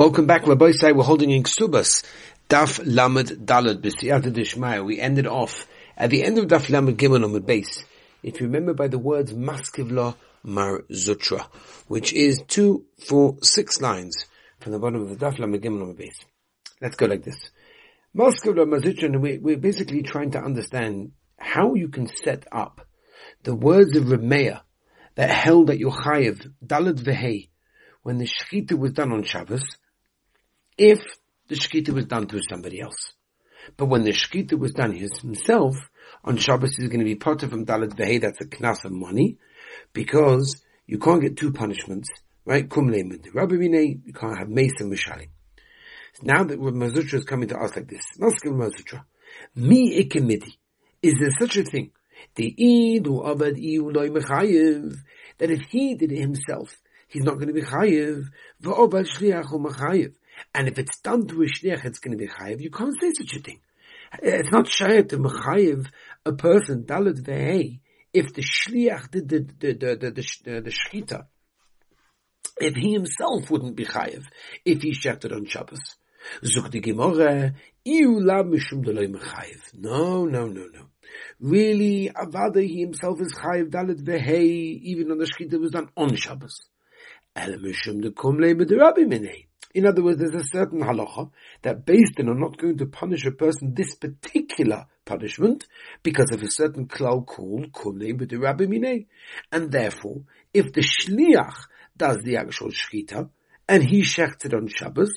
Welcome back, Rabbi Say. We're holding in Ksubas, Daf Lamed Dalad B'Siyata Dishmaya. We ended off at the end of Daf Lamed Gimel on the base. If you remember by the words Maskivla Mar Zutra, which is two, four, six lines from the bottom of the Daf Lamed Gimel on the base. Let's go like this. Maskivla Mar Zutra, and we, we're basically trying to understand how you can set up the words of Remeah that held at Yochayev, Dalad Vehei, when the Shechita was done on Shabbos, if the shkita was done through somebody else. But when the shkita was done himself, on Shabbos he's going to be part from Dalit Vehe, that's a knas of money, because you can't get two punishments, right? Kumle with you can't have Mesa Mishali. Now that Mar Zutra is coming to us like this, Maskil Mar Zutra, mi ikemidi, is there such a thing? The idu avad iu loy mechayev, that if he did it himself, he's not going to be chayev, v'obad shliach mechayev. And if it's done to a shliach, it's going to be chayiv. You can't say such a thing. It's not shaykh to mechayiv a person, dalit vehei, if the shliach did the, the, the, the, the, the shchita, if he himself wouldn't be chayiv, if he shechted on Shabbos. Zuk the Gemara, mishum mechayiv. No, no, no, no. Really, Avada, he himself is chayiv dalit vehei, even on the shchita was done on Shabbos. Ele mishum de kumle b'derabbi minei. In other words, there's a certain halacha that based on I'm not going to punish a person this particular punishment because of a certain klal called kulei b'derabbi minei. And therefore, if the shliach does the actual shchita and he shechts it on Shabbos,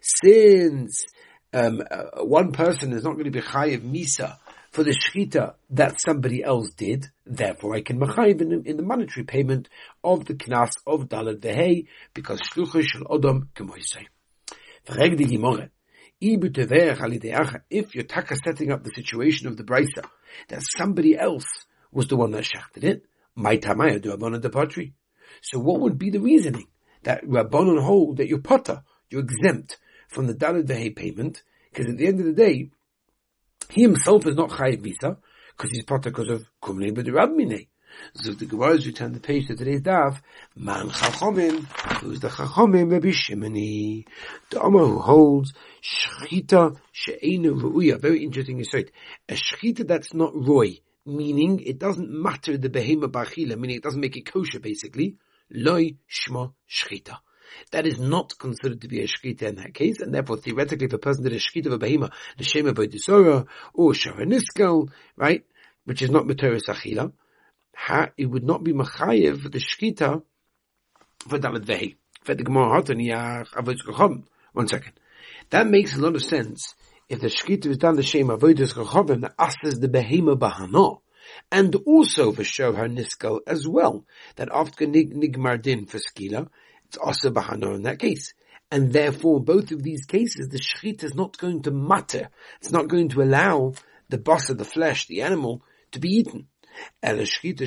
since um, uh, one person is not going to be chayiv misa for the shchita that somebody else did, therefore I can machayiv in, in, the monetary payment of the knas of dalad vehei, because shlucha shel odom kemoisei. If you're taka setting up the situation of the brisa, that somebody else was the one that shachted it, my tamaya do abon the pottery. So what would be the reasoning that Rabbanon hold that you're potter, you're exempt from the dalad vehei payment, because at the end of the day, he himself is not chayiv visa because he's part because of kumnei b'derab So the Gemara returned the page to today's daf. Man chachomim, who's the chachomim Rabbi Shimoni, the Omer who holds shchita she'enu ru'uya. Very interesting insight. A shchita that's not roy, meaning it doesn't matter the behema bachila, meaning it doesn't make it kosher basically. Loi shma shchita. That is not considered to be a shkita in that case, and therefore theoretically if a person did a shkita of a behema, the shema bodhisora, or sharaniskel, right, which is not materis achila, it would not be machayev the shkita for dalet vehi. One second. That makes a lot of sense. If the shkita is done the shema avodas chachavim, the asas the behema bahano, and also for shohar niskel as well, that after nigmar din for skila, it's also bahano in that case. And therefore, both of these cases, the shechita is not going to matter. It's not going to allow the boss of the flesh, the animal, to be eaten. El shechita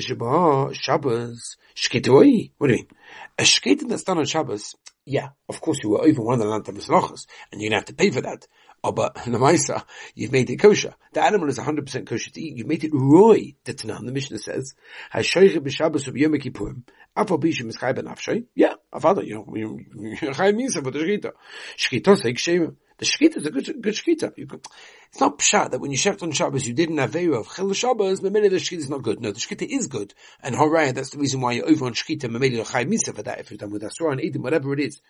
Shabbos, shechita What do you mean? A shechita that's done on Shabbos, yeah, of course you were over one of the land lantam and you're gonna have to pay for that. Oh, but Namaisa, you've made it kosher. The animal is 100% kosher to eat. You've made it roy, the Tanah. The Mishnah says, Yeah, Avada, you know, Chai Misa for the Shkita. Shkita say Kshem. The Shkita is a good, good Shkita. It's not pshat that when you shecht on Shabbos you did an Aveira of Chil Shabbos, Mameli the Shkita is not good. No, the Shkita is good. And Horaya, that's the reason why you're over on Shkita, Mameli the Chai Misa for that, if you're done with Asura and Edom, whatever it is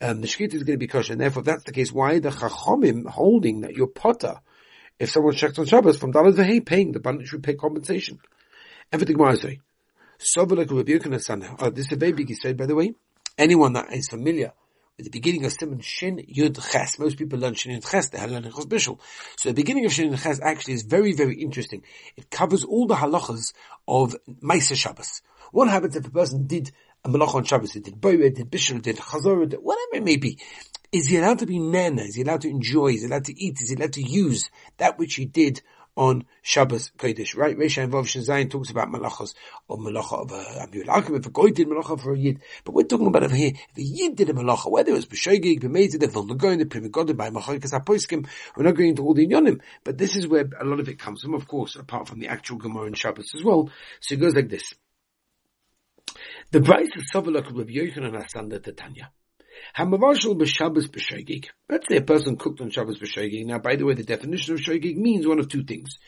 um, the shkita is going to be kosher. And therefore, if that's the case, why the chachomim holding that you're potter if someone checks on Shabbos from Dalad Vahey paying the bunch should pay compensation? Everything Gemara say. Yochanan Oh, this is a very big said, by the way. Anyone that is familiar with the beginning of Simon Shin Yud Ches, most people learn Shin Yud Ches, they learn Chos Bishul. So the beginning of Shin Yud Ches actually is very, very interesting. It covers all the halachas of Maisa Shabbos. What happens if a person did a malach on Shabbos, it did boired, did bishul, did chazor, whatever it may be. Is he allowed to be nana? Is he allowed to enjoy? Is he allowed to eat? Is he allowed to use that which he did on Shabbos Kodesh, right? Resha and Vav Zayin talks about malachos or malacha of a Amir Lakim, if a goy did malacha for a yid. But we're talking about over here, if a yid did a malacha, whether it was b'shogig, b'meizid, if they're going to primigodim by machoikas apoiskim, we're not going into all the inyonim. But this is where a lot of it comes from, of course, apart from the actual Gemara and Shabbos as well. So it goes like this. The Bryce is Sovelok Rabbi Yochanan HaSandlar Tanya. B'Shabbos. Let's say a person cooked on Shabbos b'Shoigig. Now, by the way, the definition of Shoigig means one of two things.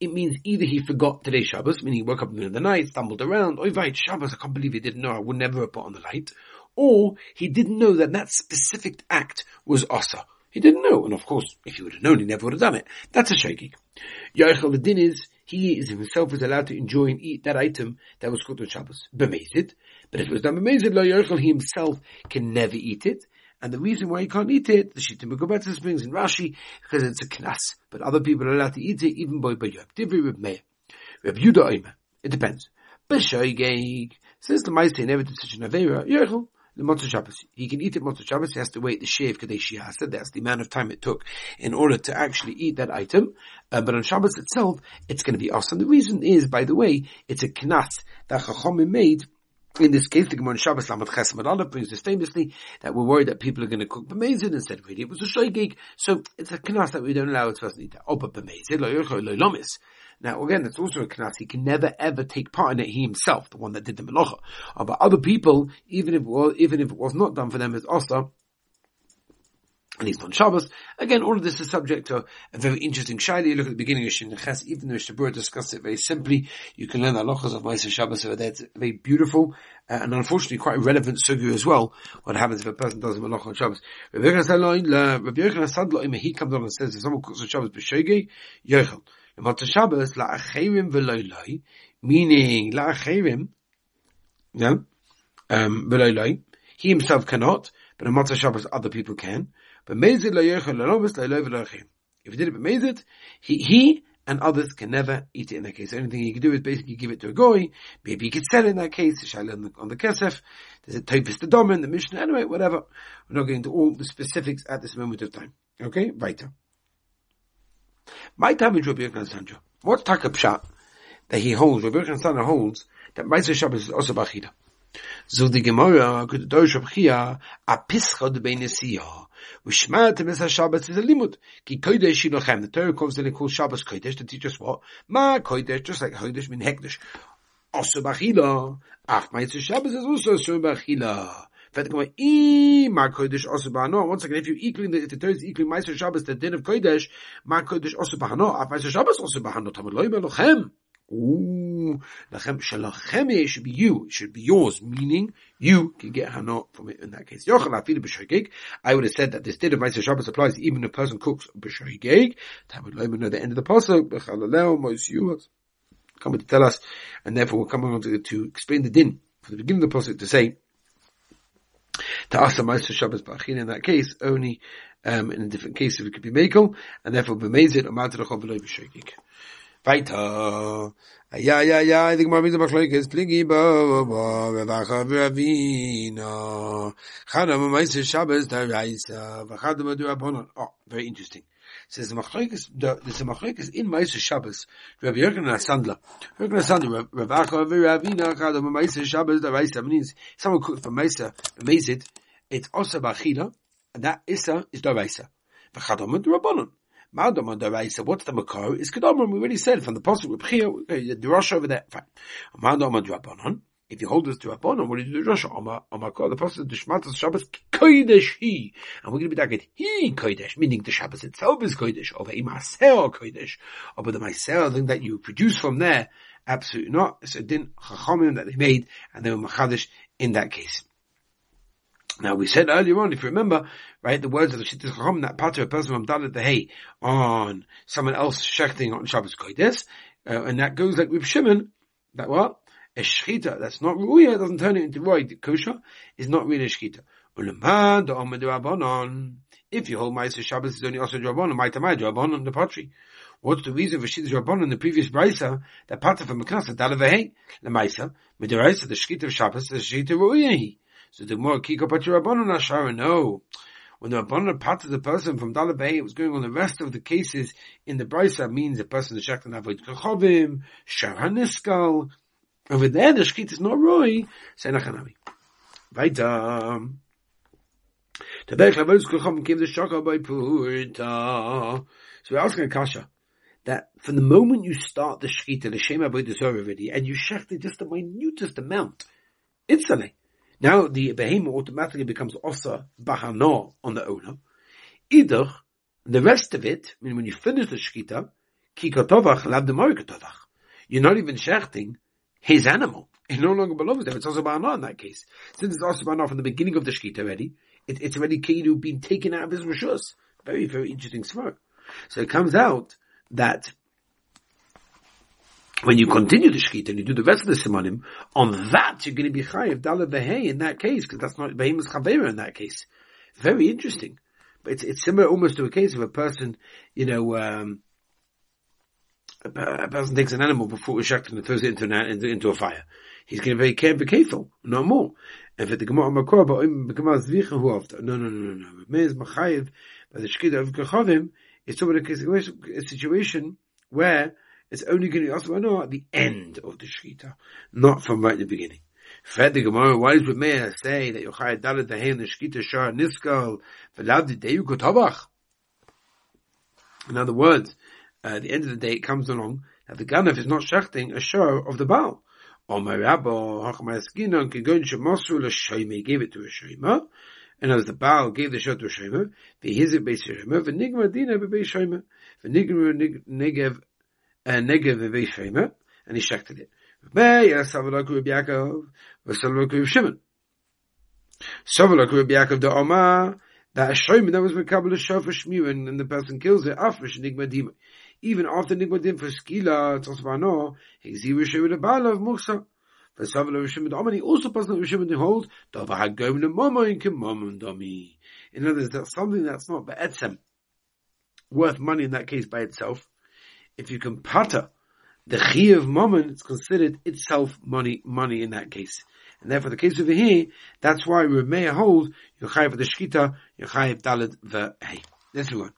It means either he forgot today's Shabbos, meaning he woke up in the middle of the night, stumbled around, oh, right, Shabbos, I can't believe he didn't know, I would never have put on the light. Or he didn't know that that specific act was Asa. He didn't know, and of course, if he would have known, he never would have done it. That's a Shoigig. Yoichel the din is, he is himself is allowed to enjoy and eat that item that was cooked on Shabbos. Bemazed. But if it was done bemazed, lo yochel, he himself can never eat it. And the reason why he can't eat it, the Shittim Begobetzis brings in Rashi, because it's a knas. But other people are allowed to eat it, even by Bayab. Divri Reb Meir. Reb Yuda Oimer. It depends. B'shoigeg. Says the Maisei never did such an Avera. Yochel the Motzah Shabbos. He can eat it Motzah Shabbos. He has to wait the Shev Kadesh Yasa. That's the amount of time it took in order to actually eat that item. Uh, but on Shabbos itself, it's going to be awesome. The reason is, by the way, it's a knas that Chachomim made in this case, the Gemara Shabbos Lamed Chesed Aleph brings this famously that we're worried that people are going to cook b'mezid instead. Really, it was a shoygig, so it's a knas that we don't allow person to eat that. Oh, but b'mezid lo yochel lo lomis. Now again, it's also a knas. He can never ever take part in it. He himself, the one that did the melacha. Uh, but other people, even if was, even if it was not done for them as osta, at least on Shabbos. Again, all of this is subject to a very interesting shaila. You look at the beginning of Shin Ches, even though Mishnah discussed it very simply, you can learn the halachas of Ma'aser Shabbos over there. It's very beautiful, uh, and unfortunately quite relevant sugu as well. What happens if a person does a malach on Shabbos? Rabbi Yochanan Sadlo, he comes on and says, if someone cooks on Shabbos b'shogeg, yochel. Lemata Shabbos, la'acherim v'loiloi, meaning la'acherim, yeah, um, v'loiloi, he himself cannot, but in Matzah Shabbos other people can. But Mezid lo yochel lalomis lo If he did it b'mezid, he, he and others can never eat it in that case. The only thing can do is basically give it to a goy. Maybe he could sell it in that case. Shall on the, on the kesef. There's a typhus the domin, the mission, Anyway, whatever. We're not going into all the specifics at this moment of time. Okay, weiter. My time is Rabbi Yochanan Sanjo. What takap that he holds? Rabbi Yochanan holds that Meiser Shabbos is also bachida. So the Gemara could do Shabchia a pischa de beinesia. Ushmat mis Shabbos is a limud. Ki kodesh yilochem. The Torah calls it called Shabbos kodesh to teach us what? Ma kodesh, just like kodesh min hekdesh. Also bachila. Ach, my Shabbos is also Once again, if you equaling the, if the Torah is equaling Meister Shabbos, the din of Kodesh, Ma Kodesh also bahano, Af Meister Shabbos also bahano, Tamad loy melochem. Ooh, lachem shalachem should be you, it should be yours, meaning you can get hano from it in that case. Yochel afilu b'shoigeg. I would have said that this din of Meister Shabbos applies even if a person cooks b'shoigeg. Tamad loy know the end of the pasuk, b'chalaleo mos yuhot. Coming to tell us, and therefore we're coming on to, to explain the din from the beginning of the pasuk to say, to ask the Meister Shabbos Ba'achin in that case, only um, in a different case if it could be Mekel, and therefore B'mezid, or Matrachov V'loi B'shogig. Weiter. Ja, ja, ja, ich mal, wie so Machleukes, Pligi, Bo, Bo, Revacha, Ravina. Chadam, Meister Shabbos, Da Reisa, Vachadam, Du Abonon. Oh, very interesting says the machlekes, there's a machlekes in Meiser Shabbos, Rabbi Yochanan HaSandlar. Yochanan HaSandlar, Rabbi Acha, Ravina, Chadam, Meiser Shabbos, Da Reisa, means someone cooks for Meiser, Mezid, it's also Bachila, and that Issa is Daraisa. V'chadom Rabbanon. Ma'adom Daraisa, what's the Makar? Is Kedom, we already said from the Pasuk with Bchia, uh, the Rosh over there. Fine. Ma'adom Rabbanon. If you hold this to Rabbanon, what do you do Rosh? Omar, the Pasuk, the Shmatas Shabbos, Kodesh He. And we're going to be talking, He Kodesh, meaning the Shabbos itself is Kodesh, over Imaser Kodesh, over the Maser, thing that you produce from there, absolutely not. It's a din chachamim that they made, and they were machadish in that case. Now we said earlier on, if you remember, right, the words of the Shittis Chacham, that of a person from Dalit the Hay on someone else shechting on Shabbos Kodesh, uh, and that goes like with Shimon, that what? A shchita that's not ruya, doesn't turn it into roy, kosher, is not really a shchita. If you hold Ma'aser Shabbos is only also Rabbanon, Ma'atamai Rabbanon, the pottery. What's the reason for Shittis Rabbanon in the previous Brisa, that part of a Meknas, Dalit the Hay, the shchita of Shabbos, the shchita ruya so the more kiko patur rabbanon ashara. No, when the rabbanon parted the person from Dalabay, it was going on the rest of the cases in the brisa means the person is shechtan avoid kachovim, shar haniskal. Over there, the shkit is not roy. Senachanami. Weiter. Tabek lavos kachovim give the shaka by purta. So we're asking a kasha that from the moment you start the shkita, the shema avoid the already, and you shecht just the minutest amount, instantly Now the behemoth automatically becomes osa bahano on the owner. Either the rest of it, I mean, when you finish the shkita, kikotovach lab the You're not even shechting his animal. It no longer belongs to him. It's also bahana in that case. Since it's also bahana from the beginning of the shkita already, it, it's already kidu been taken out of his rishus. Very, very interesting smoke. So it comes out that when you continue the shkita and you do the rest of the simonim, on that you're going to be chayiv dalad behei in that case, because that's not behemoth chavera in that case. Very interesting. But it's, it's similar almost to a case of a person, you know, um, a, person takes an animal before it's and throws it into, an, into, into a fire. He's going to be very careful, no more. And for the Gemara Makor, but the Gemara Zvicha who after. No, no, no, no, no. Me's Machayev, the Shkita of Gechavim, it's of a situation where it's only going to be also at the end of the Shkita, not from right at the beginning. Fed the Gemara, why does Meir say that Yochai Dalet Dahen the Shkita Shar Niskal Velav the Deyu Kotabach? In other words, uh, at the end of the day it comes along that the Ganef is not shachting a shar of the Baal. Or my rabbi, Hachmayaskina, Kigon Shemasu L'Shoime, gave it to a Shema, and as the Baal gave the shar to a Shema, V'hizit Beis Shema, V'nigma Dina Beis Shema, V'nigma Negev and Negev Beis Shema, and he shechted it. That a Shema that was Mekabel Shofar Shmiu, and, the person kills it, Afresh Nigma Dima even after Nigmadim for Skila, Tosvano, Hegzivu Shemid Abala of Muksa. For Savalo Rishimid Amani also personal Rishimid hold, Dava Hagom Mama in Kimamon Domi. In other words, that's something that's not Be'etzem, worth money in that case by itself if you can pata the chi of mammon, it's considered itself money, money in that case. And therefore, the case over here, that's why Remeya hold Yochayev the Shkita, Yochayev Dalad Ve'hei. Let's move on.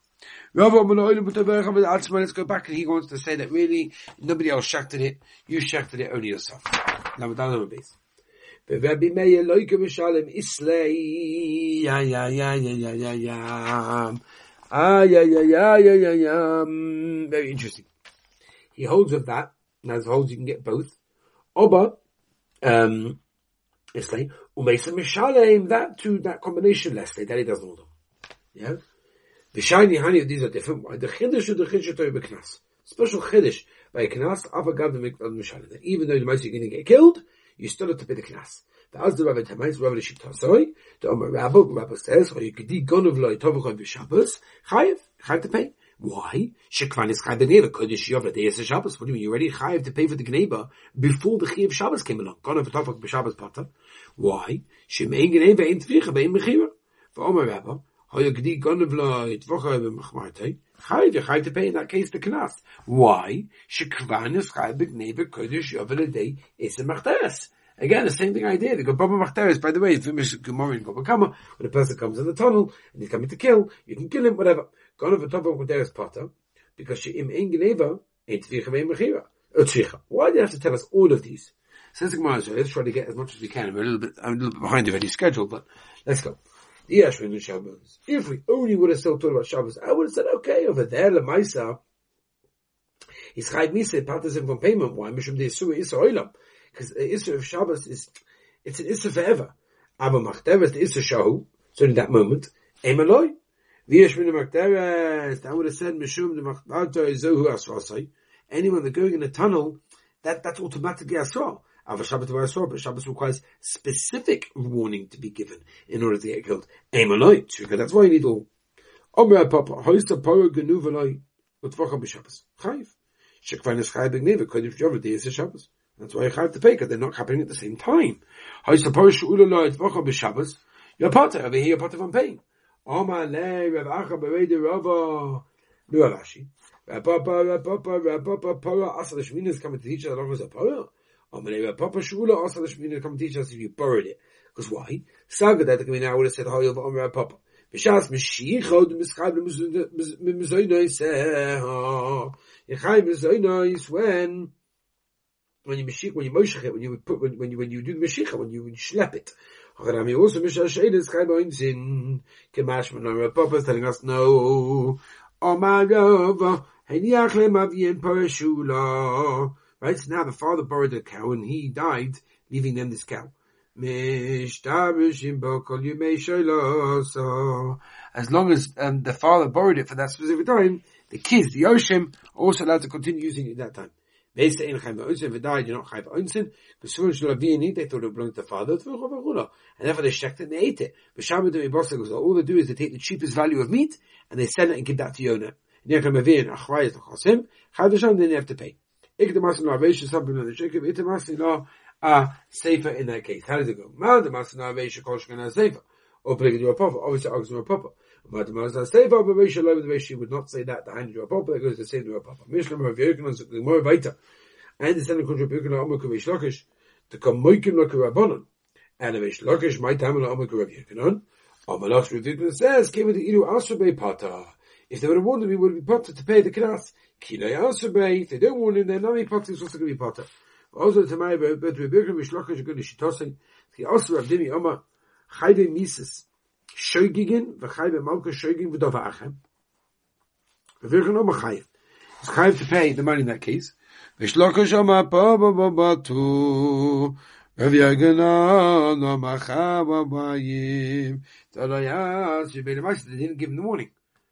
Let's go back and he wants to say that really nobody else shaked it. You shaked it only yourself. Now with another base. Rabbi Meir loike mishalim islei Yeah, yeah, yeah, yeah, yeah, yeah. Ah, yeah, yeah, yeah, yeah, yeah, yeah. Very interesting. He holds of that, and as holds you can get both. Oba, um, like, umesa mishalem, that to that combination, say, that he doesn't hold on. Yeah? The shiny honey of these are different. The chiddush of the chiddush be knas. Special chiddush by a knas, even though the mice are going to get killed, you still have to pay the knas. The as the rabbi tamais, rabbi shittasoi, the Omer Rabbi, Rabbi says, or you could di gonov loy tovachon v'shabbos, chayiv, chayiv to pay. Why? Shekvan is chayiv the neva, kodesh yov day Shabbos. What do you mean? You already chayiv to pay for the gneba before the chayiv Shabbos came along. Gonov v'tovach b'Shabbos pata. Why? Shemein gneba ein tvicha bein mechira. For Omer Rabbi, Hoyagdi Gonavla Itvocha Machmarte. Chayiv, you chayiv to pay in that case the knas. Why? Shekvan is chayiv b'gnei b'kodesh yovel day is a machteres. Again, the same thing Gobaba Machteres, by the way, famous Gemara in Gobakama, when a person comes in the tunnel and he's coming to kill, you can kill him, whatever. Because She'im Ein Geneva, Ein Tvicha Ve'im Mechira. Oh, why do you have to tell us all of these? Since the Gemara, let's try to get as much as we can. We're a little bit, I'm a little bit behind already schedule, but let's go. If we only would have still talked about Shabbos, I would have said, okay, over there, Lamaisa, he's chayv misa, partas him from payment. Why? Mishum de Oilam. Because the Issa of Shabbos is, it's an Issa forever. Aber Machteres, the Issa Shahu, so in that moment, Emaloi. V'yeshvin Machteres, I would have said, Mishum de Machteres Zohu Asrasai. Anyone that going in a tunnel, that, that's automatically Asra. Ava Shabbat but Shabbos requires specific warning to be given in order to get killed. Emanoi, that's why you need all. Omer Papa, Hoysa Poro Genuvaloi, Utvacha B'Shabbos. Chayiv. Shekvan is Chayiv B'Gneva, Kodim Shavah, Deyes Shabbos. That's why you have to pay, because they're not happening at the same time. Hoysa Poro Shu'ulaloi, Utvacha B'Shabbos. You're potter, over here you're potter from paying. Omer Le, Rav Acha Berede Rava, Nu Rashi. Rav Papa, Rav Papa, Rav Papa, Poro, Asa the Shemina is coming to teach us along as a Poro. Amalei Papa Shula also the Shemina come teach us if you buried it. Because why? Saga that the Gemina would have said Hayil Omer Papa. B'shas Mashiachod Mischayv Mizoynois Yechayv Mizoynois when when you Mashiach, when you Moshech it, when you put, when, when you, when you do the Mashiach, when you, when schlep it. Acharami also Mishash Eides Chayv Oinzin, Kemash Menora Papa is telling us no. Omar Rova, Heniach Lemavien Parashula. Right? So now the father borrowed a cow and he died, leaving them this cow. As long as um, the father borrowed it for that specific time, the kids, the Yoshim, are also allowed to continue using it at that time. Based in Chaim Onsin, if died, you're not Chaim Onsin, soon Shalavini, they thought it belonged to the father, and therefore they checked it and they ate it. But Shabbat and goes, all they do is they take the cheapest value of meat, and they sell it and give that to Yonah. Nechem Avin, Achvayas, Chasim, Chadasham, then you have to pay. Ik the Masin Lavesh, something on the Shekim, Ita Masin La, a Sefer in that case. How does it go? Ma the Masin Lavesh, Koshkan, a Sefer. Or bring your papa. Obviously, Ox your papa. But the the Vesh, would not say that, the hand your papa, that goes to say your papa. Mishlam, Rav Yerkin, the more Vaita. Understand the country Birkin, Omer, Kuvish, Lakish, to come Moikim, Laka, Rabbanon. And Vesh, Lakish, my time, Omer, Rav Yerkin, Omer, Lakish, Rav Yerkin says, came with the Ilu, Asubay, Pata. If they would have warned him, he would been potter to pay the knas. Kilay asubay. If they don't warn him, then nami potter is also going to be potter. Also, to my but Rebbeinu Mishlokash going to shitosin. He also Rav Dimi schögigen we khay be mal ke schögigen we do vache we wir genommen khay es khay te pay the money in that case we shloke shoma po pa ba ba tu we vi no ma kha ba ba yim to lo ya si be mas de din give the morning.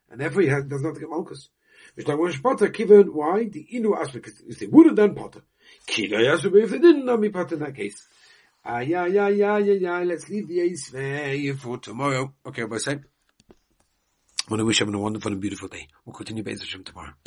And therefore he does not get malchus we shloke sho pa why the inu aspect is they would have done potter. Kilo ya so be if they didn't know me potter in that case Ah yeah yeah yeah yeah yeah. Let's leave the ace for tomorrow. Okay, bye. Say. I want to wish everyone a wonderful and beautiful day. We'll continue Be'ez Hashem tomorrow.